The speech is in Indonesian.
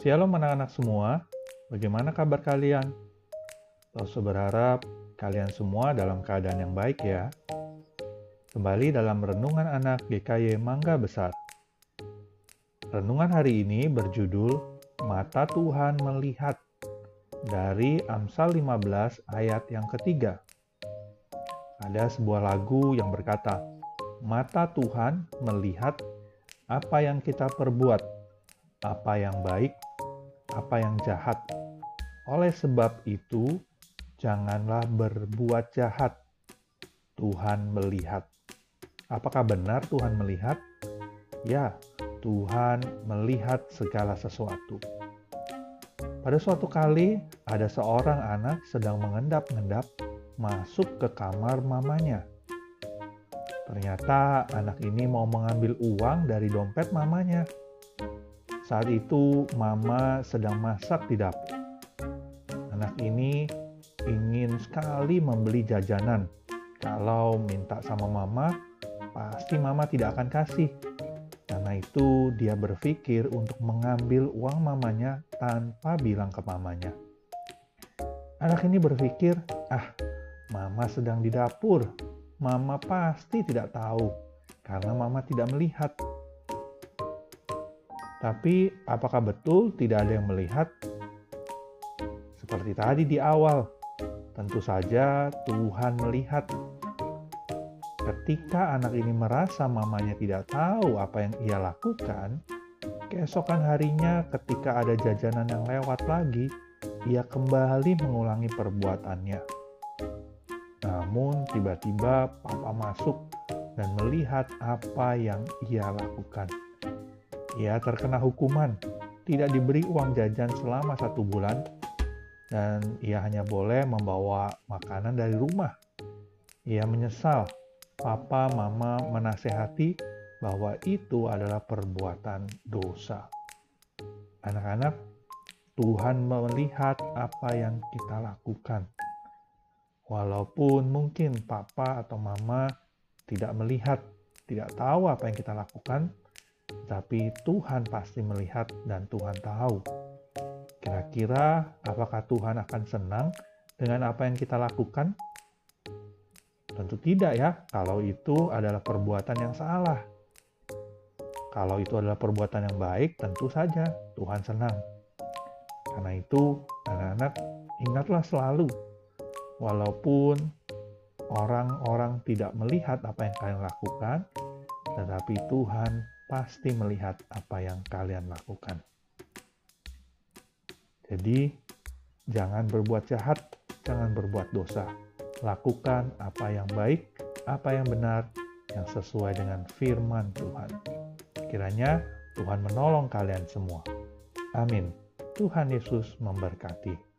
Shalom anak-anak semua, bagaimana kabar kalian? Toso berharap kalian semua dalam keadaan yang baik ya. Kembali dalam Renungan Anak GKY Mangga Besar. Renungan hari ini berjudul Mata Tuhan Melihat dari Amsal 15 ayat yang ketiga. Ada sebuah lagu yang berkata, Mata Tuhan melihat apa yang kita perbuat, apa yang baik, apa yang jahat. Oleh sebab itu, janganlah berbuat jahat. Tuhan melihat. Apakah benar Tuhan melihat? Ya, Tuhan melihat segala sesuatu. Pada suatu kali, ada seorang anak sedang mengendap-endap masuk ke kamar mamanya. Ternyata anak ini mau mengambil uang dari dompet mamanya. Saat itu, mama sedang masak di dapur. Anak ini ingin sekali membeli jajanan. Kalau minta sama mama, pasti mama tidak akan kasih karena itu, dia berpikir untuk mengambil uang mamanya tanpa bilang ke mamanya. Anak ini berpikir, "Ah, mama sedang di dapur. Mama pasti tidak tahu karena mama tidak melihat." Tapi, apakah betul tidak ada yang melihat? Seperti tadi di awal, tentu saja Tuhan melihat Ketika anak ini merasa mamanya tidak tahu apa yang ia lakukan, keesokan harinya ketika ada jajanan yang lewat lagi, ia kembali mengulangi perbuatannya. Namun tiba-tiba papa masuk dan melihat apa yang ia lakukan. Ia terkena hukuman, tidak diberi uang jajan selama satu bulan, dan ia hanya boleh membawa makanan dari rumah. Ia menyesal papa mama menasehati bahwa itu adalah perbuatan dosa. Anak-anak, Tuhan melihat apa yang kita lakukan. Walaupun mungkin papa atau mama tidak melihat, tidak tahu apa yang kita lakukan, tapi Tuhan pasti melihat dan Tuhan tahu. Kira-kira apakah Tuhan akan senang dengan apa yang kita lakukan? Tentu tidak ya, kalau itu adalah perbuatan yang salah. Kalau itu adalah perbuatan yang baik, tentu saja Tuhan senang. Karena itu, anak-anak, ingatlah selalu, walaupun orang-orang tidak melihat apa yang kalian lakukan, tetapi Tuhan pasti melihat apa yang kalian lakukan. Jadi, jangan berbuat jahat, jangan berbuat dosa lakukan apa yang baik, apa yang benar, yang sesuai dengan firman Tuhan. Kiranya Tuhan menolong kalian semua. Amin. Tuhan Yesus memberkati.